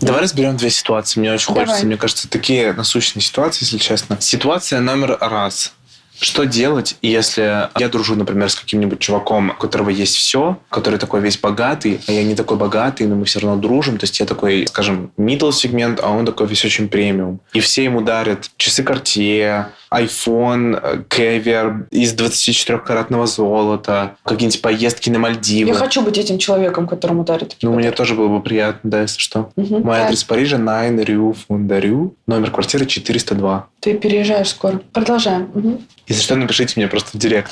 Давай разберем две ситуации. Мне очень Давай. хочется. Мне кажется, такие насущные ситуации, если честно. Ситуация номер раз. Что делать, если я дружу, например, с каким-нибудь чуваком, у которого есть все, который такой весь богатый, а я не такой богатый, но мы все равно дружим. То есть я такой, скажем, middle сегмент, а он такой весь очень премиум. И все ему дарят часы Cartier, iPhone, э, кевер из 24-каратного золота, какие-нибудь поездки на Мальдивы. Я хочу быть этим человеком, которому дарят Ну, мне подарки. тоже было бы приятно, да, если что. Мгм. Мой Так, адрес Парижа 9 Рю Фундарю, номер квартиры 402. Ты переезжаешь скоро. Продолжаем. Мгм. Если что, напишите мне просто в директ.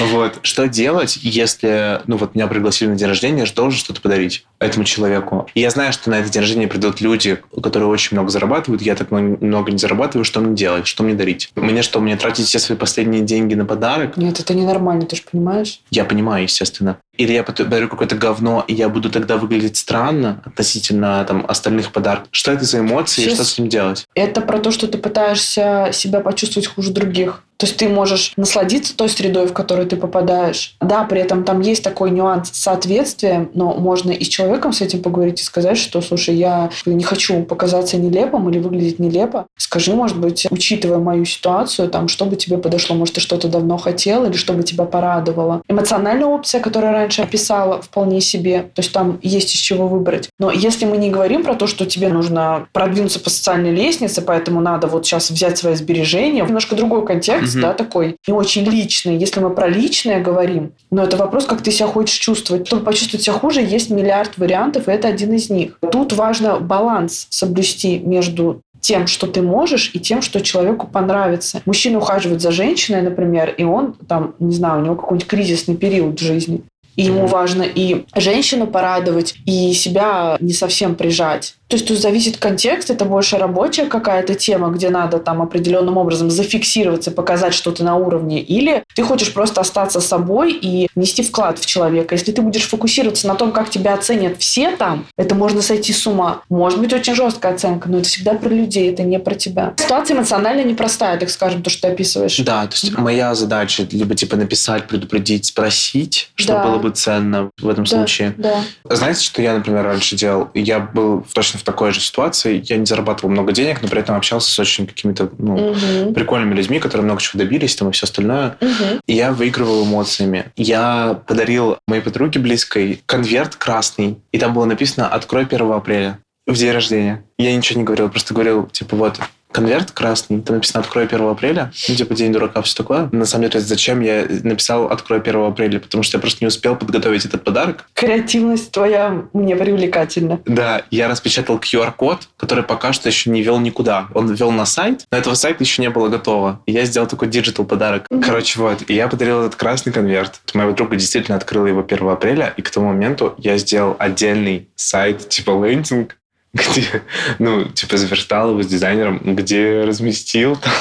Вот. Что делать, если, ну вот меня пригласили на день рождения, я же должен что-то подарить этому человеку. И я знаю, что на это день рождения придут люди, которые очень много зарабатывают, я так много не зарабатываю, что мне делать, что мне дарить? Мне что, мне тратить все свои последние деньги на подарок? Нет, это ненормально, ты же понимаешь? Я понимаю, естественно. Или я подарю какое-то говно, и я буду тогда выглядеть странно относительно там, остальных подарков. Что это за эмоции и Сейчас- что с ним делать? Это про то, что ты пытаешься себя почувствовать хуже других. То есть ты можешь насладиться той средой, в которую ты попадаешь. Да, при этом там есть такой нюанс соответствия, но можно и с человеком с этим поговорить и сказать, что, слушай, я не хочу показаться нелепым или выглядеть нелепо. Скажи, может быть, учитывая мою ситуацию, там, что бы тебе подошло, может, ты что-то давно хотел или что бы тебя порадовало. Эмоциональная опция, которую я раньше описала, вполне себе. То есть там есть из чего выбрать. Но если мы не говорим про то, что тебе нужно продвинуться по социальной лестнице, поэтому надо вот сейчас взять свои сбережения, немножко другой контекст, Мгм. да, такой не очень личный. Если мы про личное говорим, но это вопрос, как ты себя хочешь чувствовать. Чтобы почувствовать себя хуже, есть миллиард вариантов, и это один из них. Тут важно баланс соблюсти между тем, что ты можешь, и тем, что человеку понравится. Мужчина ухаживает за женщиной, например, и он там, не знаю, у него какой-нибудь кризисный период в жизни. И ему важно и женщину порадовать, и себя не совсем прижать. То есть тут зависит контекст, это больше рабочая какая-то тема, где надо там определенным образом зафиксироваться, показать, что ты на уровне. Или ты хочешь просто остаться собой и нести вклад в человека. Если ты будешь фокусироваться на том, как тебя оценят все там, это можно сойти с ума. Может быть очень жесткая оценка, но это всегда про людей, это не про тебя. Ситуация эмоционально непростая, так скажем, то, что ты описываешь. Да, то есть моя задача либо типа написать, предупредить, спросить, что Да. было бы ценно в этом Да, случае. Да. Знаете, что я, например, раньше делал? Я был точно в такой же ситуации. Я не зарабатывал много денег, но при этом общался с очень какими-то ну, Мгм. прикольными людьми, которые много чего добились, там и все остальное. Мгм. И я выигрывал эмоциями. Я подарил моей подруге близкой конверт красный, и там было написано «Открой 1 апреля» в день рождения. Я ничего не говорил, просто говорил, типа, вот, конверт красный, там написано «Открой 1 апреля», ну, типа, день дурака, все такое. На самом деле, зачем я написал «Открой 1 апреля», потому что я просто не успел подготовить этот подарок. Креативность твоя мне привлекательна. Да, я распечатал QR-код, который пока что еще не вел никуда. Он вел на сайт, но этого сайта еще не было готово. И я сделал такой digital подарок. Мгм. Короче, вот. И я подарил этот красный конверт. Моя подруга действительно открыла его 1 апреля, и к тому моменту я сделал отдельный сайт, типа лендинг, где, ну, типа, заверстал его с дизайнером, где разместил там...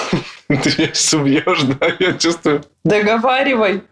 Ты меня сейчас да? Я чувствую. Договаривай.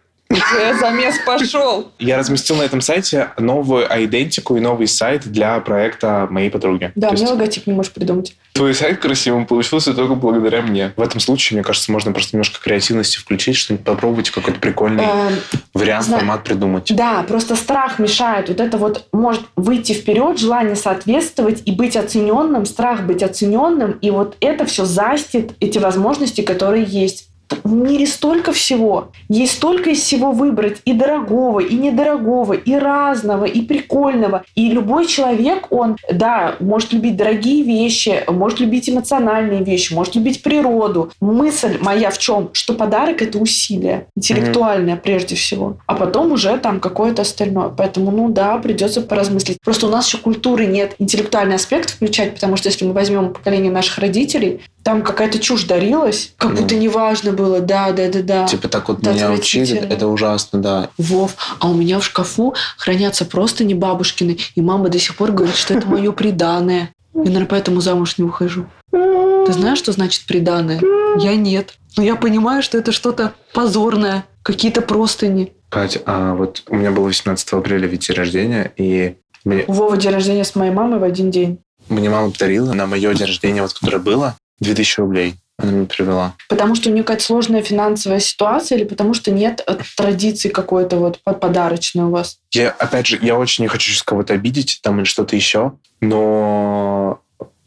Замес пошел. Я разместил на этом сайте новую идентику и новый сайт для проекта моей подруги. Да, То мне есть- логотип не можешь придумать. Твой сайт красивым получился только благодаря мне. В этом случае, мне кажется, можно просто немножко креативности включить, что-нибудь попробовать, какой-то прикольный Эм, вариант, формат придумать. Да, просто страх мешает. Вот это вот может выйти вперед, желание соответствовать и быть оцененным, страх быть оцененным, и вот это все застит эти возможности, которые есть. В мире столько всего. Есть столько из всего выбрать. И дорогого, и недорогого, и разного, и прикольного. И любой человек, он, да, может любить дорогие вещи, может любить эмоциональные вещи, может любить природу. Мысль моя в чем? Что подарок – это усилие. Интеллектуальное прежде всего. А потом уже там какое-то остальное. Поэтому, ну да, придется поразмыслить. Просто у нас еще культуры нет интеллектуальный аспект включать, потому что если мы возьмем поколение наших родителей, там какая-то чушь дарилась, как Ну. будто неважно было. Да, да, да, да. Типа так вот Это меня учили, это ужасно, да. Вов, а у меня в шкафу хранятся просто не бабушкины, и мама до сих пор говорит, что это мое приданное. Я, наверное, поэтому замуж не выхожу. Ты знаешь, что значит приданное? Я нет. Но я понимаю, что это что-то позорное, какие-то простыни. Кать, а вот у меня было 18 апреля ведь день рождения, и мне, У Вовы день рождения с моей мамой в один день. мне мама подарила на мое день рождения, вот которое было, 2000 рублей. Привела. Потому что у нее какая-то сложная финансовая ситуация или потому что нет э, традиции какой-то вот под- подарочной у вас? Я, опять же, я очень не хочу сейчас кого-то обидеть там или что-то еще, но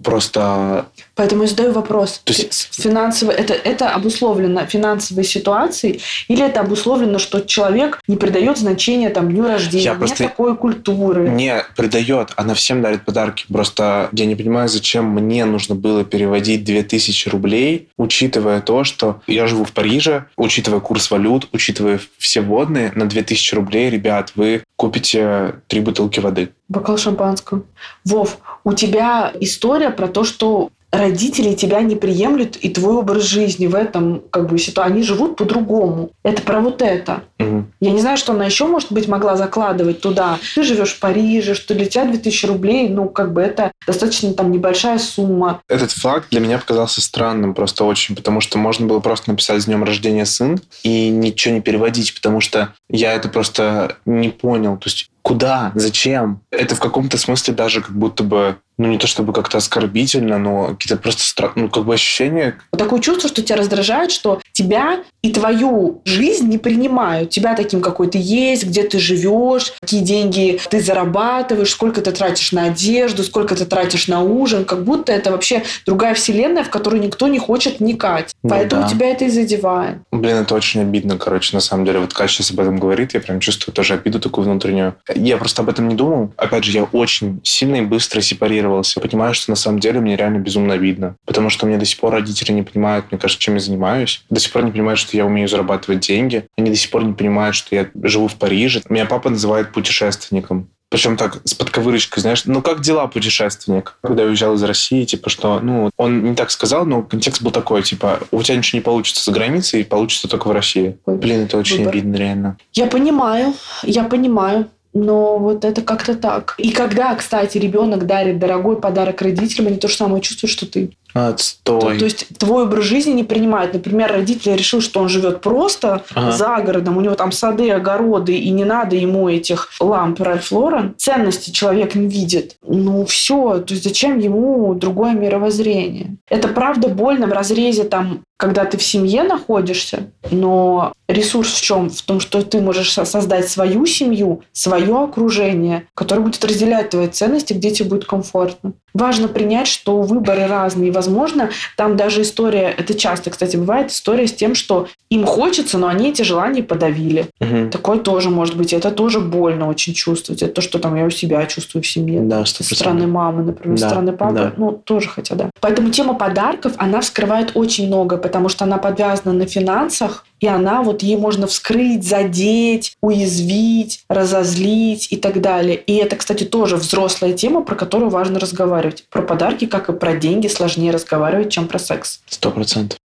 просто Поэтому я задаю вопрос. То есть- Фи- Финансово, это, это обусловлено финансовой ситуацией или это обусловлено, что человек не придает значения там, дню рождения, Я нет просто- такой культуры? Не придает, она всем дарит подарки. Просто я не понимаю, зачем мне нужно было переводить 2000 рублей, учитывая то, что я живу в Париже, учитывая курс валют, учитывая все водные, на 2000 рублей, ребят, вы купите три бутылки воды. Бокал шампанского. Вов, у тебя история про то, что родители тебя не приемлют и твой образ жизни в этом как бы ситуации. Они живут по-другому. Это про вот это. Мгм. Я не знаю, что она еще, может быть, могла закладывать туда. Ты живешь в Париже, что для тебя 2000 рублей, ну, как бы это достаточно там небольшая сумма. Этот факт для меня показался странным просто очень, потому что можно было просто написать «С днем рождения, сын» и ничего не переводить, потому что я это просто не понял. То есть куда? Зачем? Это в каком-то смысле даже как будто бы, ну не то чтобы как-то оскорбительно, но какие-то просто стра... ну как бы ощущения. Такое чувство, что тебя раздражает, что тебя и твою жизнь не принимают. Тебя таким, какой ты есть, где ты живешь, какие деньги ты зарабатываешь, сколько ты тратишь на одежду, сколько ты тратишь на ужин. Как будто это вообще другая вселенная, в которую никто не хочет вникать. Ну Поэтому да. тебя это и задевает. Блин, это очень обидно, короче, на самом деле. Вот Катя сейчас об этом говорит, я прям чувствую тоже обиду такую внутреннюю. Я просто об этом не думал. Опять же, я очень сильно и быстро сепарировался. Я понимаю, что на самом деле мне реально безумно обидно. Потому что мне до сих пор родители не понимают, мне кажется, чем я занимаюсь. До сих пор не понимают, что я умею зарабатывать деньги. Они до сих пор не понимают, что я живу в Париже. Меня папа называет путешественником. Причем так, с подковырочкой, знаешь, ну как дела, путешественник? Когда я уезжал из России, типа, что, ну, он не так сказал, но контекст был такой, типа, у тебя ничего не получится за границей, получится только в России. Ой, Блин, это очень выбор. обидно, реально. Я понимаю, я понимаю. Но вот это как-то так. И когда, кстати, ребенок дарит дорогой подарок родителям, они то же самое чувствуют, что ты. То, Отстой. то есть твой образ жизни не принимает. Например, родитель решил, что он живет просто Ага. за городом, у него там сады, огороды, и не надо ему этих ламп Ральф Лорен. Ценности человек не видит. Ну все, то есть зачем ему другое мировоззрение? Это правда больно в разрезе там, когда ты в семье находишься, но ресурс в чем? В том, что ты можешь со- создать свою семью, свое окружение, которое будет разделять твои ценности, где тебе будет комфортно. Важно принять, что выборы разные. Возможно, там даже история, это часто, кстати, бывает, история с тем, что им хочется, но они эти желания подавили. Мгм. Такое тоже может быть. Это тоже больно очень чувствовать. Это то, что там я у себя чувствую в семье. Да, Со 100%. стороны мамы, например, со Да, стороны папы. да. Ну, тоже хотя да. Поэтому тема подарков, она вскрывает очень много, потому что она подвязана на финансах, и она вот ей можно вскрыть, задеть, уязвить, разозлить и так далее. И это, кстати, тоже взрослая тема, про которую важно разговаривать. Про подарки, как и про деньги, сложнее разговаривать, чем про секс. Сто процентов.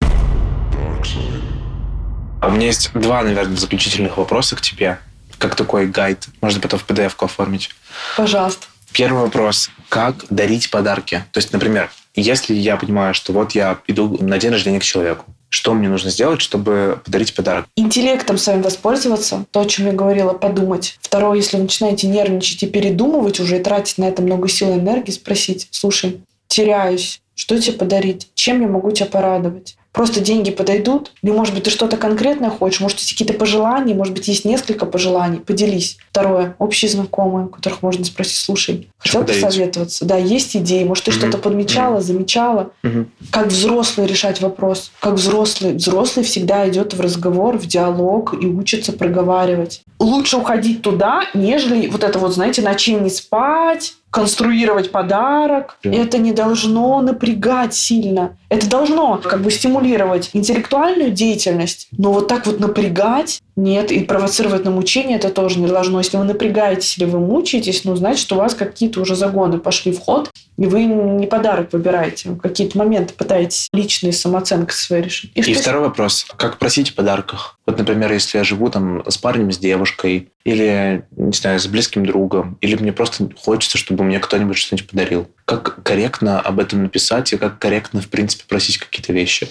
А У меня есть два, наверное, заключительных вопроса к тебе. Как такой гайд. Можно потом в PDF-ку оформить. Пожалуйста. Первый вопрос. Как дарить подарки? То есть, например, если я понимаю, что вот я иду на день рождения к человеку, что мне нужно сделать, чтобы подарить подарок? интеллектом своим воспользоваться, то, о чем я говорила, подумать. Второе, если вы начинаете нервничать и передумывать уже и тратить на это много сил и энергии, спросить, слушай, теряюсь, что тебе подарить, чем я могу тебя порадовать? Просто деньги подойдут? Или, может быть, ты что-то конкретное хочешь? Может, есть какие-то пожелания? Может быть, есть несколько пожеланий? Поделись. Второе. Общие знакомые, которых можно спросить, слушай, хотел подарить? посоветоваться? Да, есть идеи. Может, ты Мгм. что-то подмечала, замечала? Мгм. как взрослый решать вопрос. Как взрослый. Взрослый всегда идет в разговор, в диалог и учится проговаривать. Лучше уходить туда, нежели вот это вот, знаете, ночей не спать, конструировать подарок. Да. Это не должно напрягать сильно. Это должно как бы стимулировать интеллектуальную деятельность, но вот так вот напрягать нет, и провоцировать на мучение это тоже не должно. Если вы напрягаетесь или вы мучаетесь, ну, значит, у вас какие-то уже загоны пошли в ход, и вы не подарок выбираете, вы какие-то моменты пытаетесь личные самооценкой своей решить. И что- второй вопрос. Как просить о подарках? Вот, например, если я живу там с парнем, с девушкой, или, не знаю, с близким другом, или мне просто хочется, чтобы мне кто-нибудь что-нибудь подарил. Как корректно об этом написать и как корректно, в принципе, просить какие-то вещи?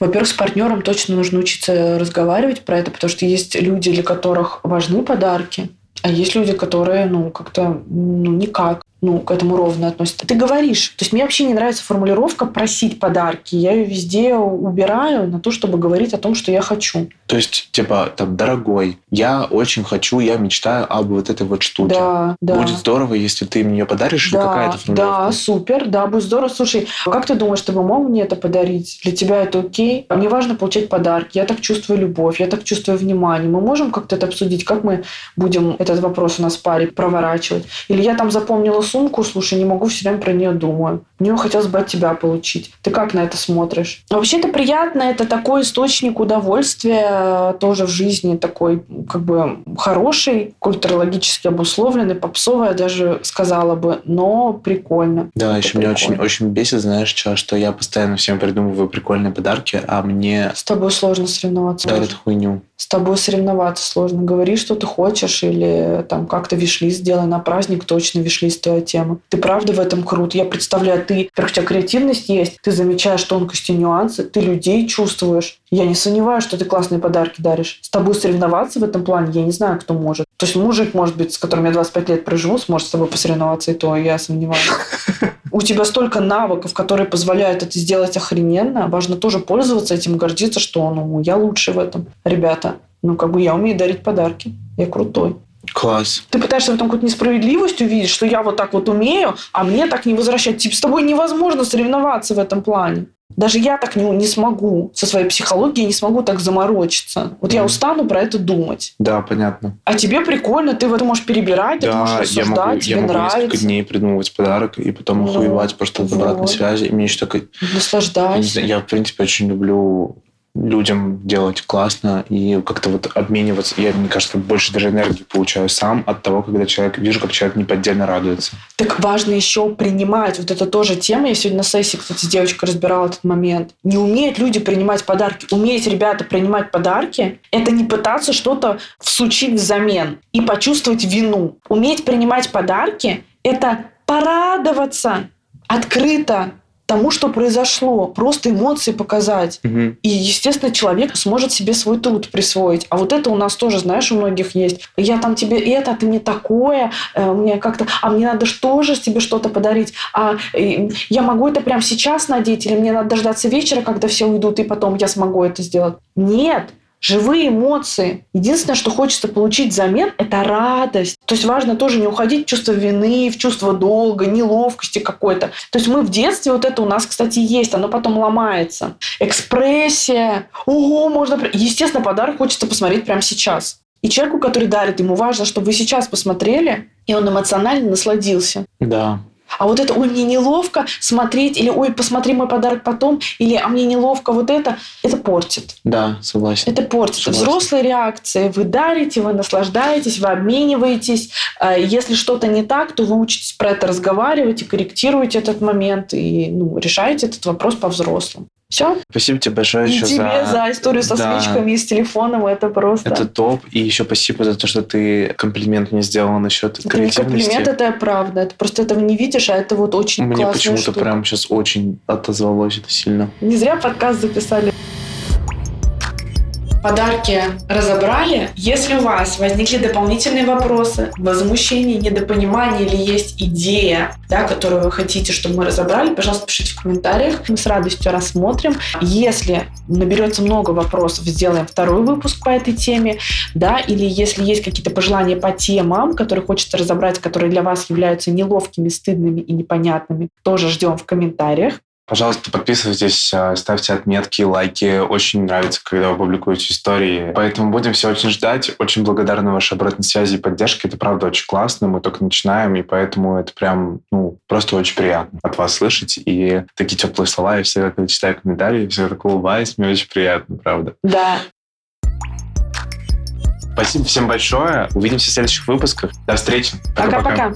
Во-первых, с партнером точно нужно учиться разговаривать про это, потому что есть люди, для которых важны подарки, а есть люди, которые, ну, как-то, ну, никак. Ну, к этому ровно относится. Ты говоришь. То есть мне вообще не нравится формулировка «просить подарки». Я ее везде убираю на то, чтобы говорить о том, что я хочу. То есть, типа, там, дорогой, я очень хочу, я мечтаю об вот этой вот штуке. Да, да. Будет здорово, если ты мне ее подаришь, или какая-то Да, формулировка? да, супер, да, будет здорово. Слушай, как ты думаешь, ты бы мог мне это подарить? Для тебя это окей? Мне важно получать подарки. Я так чувствую любовь, я так чувствую внимание. Мы можем как-то это обсудить? Как мы будем этот вопрос у нас в паре проворачивать? Или я там запомнила сумку, слушай, не могу, все время про нее думаю. Мне хотелось бы от тебя получить. Ты как на это смотришь? Вообще это приятно, это такой источник удовольствия э, тоже в жизни, такой как бы хороший, культурологически обусловленный, попсовый, я даже сказала бы, но прикольно. Да, Это еще меня очень, прикольно. очень бесит, знаешь, что, что я постоянно всем придумываю прикольные подарки, а мне С тобой сложно соревноваться. дарят хуйню. С тобой соревноваться сложно. Говори, что ты хочешь, или там как-то виш-лист сделай на праздник, точно виш-лист твоя тема. Ты правда в этом крут. Я представляю, ты, во-первых, у тебя креативность есть, ты замечаешь тонкости, нюансы, ты людей чувствуешь. Я не сомневаюсь, что ты классные подарки даришь. С тобой соревноваться в этом плане, я не знаю, кто может. То есть мужик, может быть, с которым я 25 лет проживу, сможет с тобой посоревноваться, и то я сомневаюсь. У тебя столько навыков, которые позволяют это сделать охрененно. Важно тоже пользоваться этим, гордиться, что ну, я лучше в этом. Ребята, ну как бы я умею дарить подарки. Я крутой. Класс. Ты пытаешься в этом какую-то несправедливость увидеть, что я вот так вот умею, а мне так не возвращать. Типа с тобой невозможно соревноваться в этом плане. Даже я так не, не смогу со своей психологией, не смогу так заморочиться. Вот я Мгм. устану про это думать. Да, понятно. А тебе прикольно, ты в этом можешь перебирать, ты Да, можешь я рассуждать, могу, тебе я могу несколько дней придумывать подарок и потом Ну, охуевать просто от обратной вот. связи. И мне еще такой... Я, не Наслаждайся. знаю, я, в принципе, очень люблю людям делать классно и как-то вот обмениваться. Я, мне кажется, больше даже энергии получаю сам от того, когда человек вижу, как человек неподдельно радуется. Так важно еще принимать. Вот это тоже тема. Я сегодня на сессии, кстати, с девочкой разбирала этот момент. Не умеют люди принимать подарки. Уметь, ребята, принимать подарки – это не пытаться что-то всучить взамен и почувствовать вину. Уметь принимать подарки – это порадоваться открыто тому, что произошло, просто эмоции показать. Мгм. И, естественно, человек сможет себе свой труд присвоить. А вот это у нас тоже, знаешь, у многих есть. Я там тебе это, а ты мне такое, э, мне как-то, а мне надо тоже тебе что-то подарить. А э, я могу это прямо сейчас надеть, или мне надо дождаться вечера, когда все уйдут, и потом я смогу это сделать. Нет, живые эмоции. Единственное, что хочется получить взамен, это радость. То есть важно тоже не уходить в чувство вины, в чувство долга, неловкости какой-то. То есть мы в детстве, вот это у нас, кстати, есть, оно потом ломается. Экспрессия. Ого, можно... Естественно, подарок хочется посмотреть прямо сейчас. И человеку, который дарит, ему важно, чтобы вы сейчас посмотрели, и он эмоционально насладился. Да. А вот это, ой, мне неловко смотреть, или ой, посмотри мой подарок потом, или а мне неловко вот это, это портит. Да, согласен. Это портит. Согласен. Взрослые реакции. Вы дарите, вы наслаждаетесь, вы обмениваетесь. А Если что-то не так, то вы учитесь про это разговаривать и корректируете этот момент, и ну, решаете этот вопрос по-взрослому. Все? Спасибо тебе большое И еще тебе за... историю со Да. свечками и с телефоном. Это просто... Это топ. И еще спасибо за то, что ты комплимент мне сделал насчет Это креативности. комплимент, это правда. Это просто этого не видишь, а это вот очень Мне почему-то штука. прям сейчас очень отозвалось это сильно. Не зря подкаст записали. Подарки разобрали. Если у вас возникли дополнительные вопросы, возмущения, недопонимания или есть идея, да, которую вы хотите, чтобы мы разобрали, пожалуйста, пишите в комментариях. Мы с радостью рассмотрим. Если наберется много вопросов, сделаем второй выпуск по этой теме. Да, или если есть какие-то пожелания по темам, которые хочется разобрать, которые для вас являются неловкими, стыдными и непонятными, тоже ждем в комментариях. Пожалуйста, подписывайтесь, э, ставьте отметки, лайки. Очень нравится, когда вы публикуете истории. Поэтому будем все очень ждать. Очень благодарны вашей обратной связи и поддержке. Это правда очень классно. Мы только начинаем, и поэтому это прям, ну, просто очень приятно от вас слышать. И такие теплые слова. Я всегда, когда читаю комментарии, всегда так улыбаюсь. Мне очень приятно, правда. Да, Спасибо всем большое. Увидимся в следующих выпусках. До встречи. пока-пока.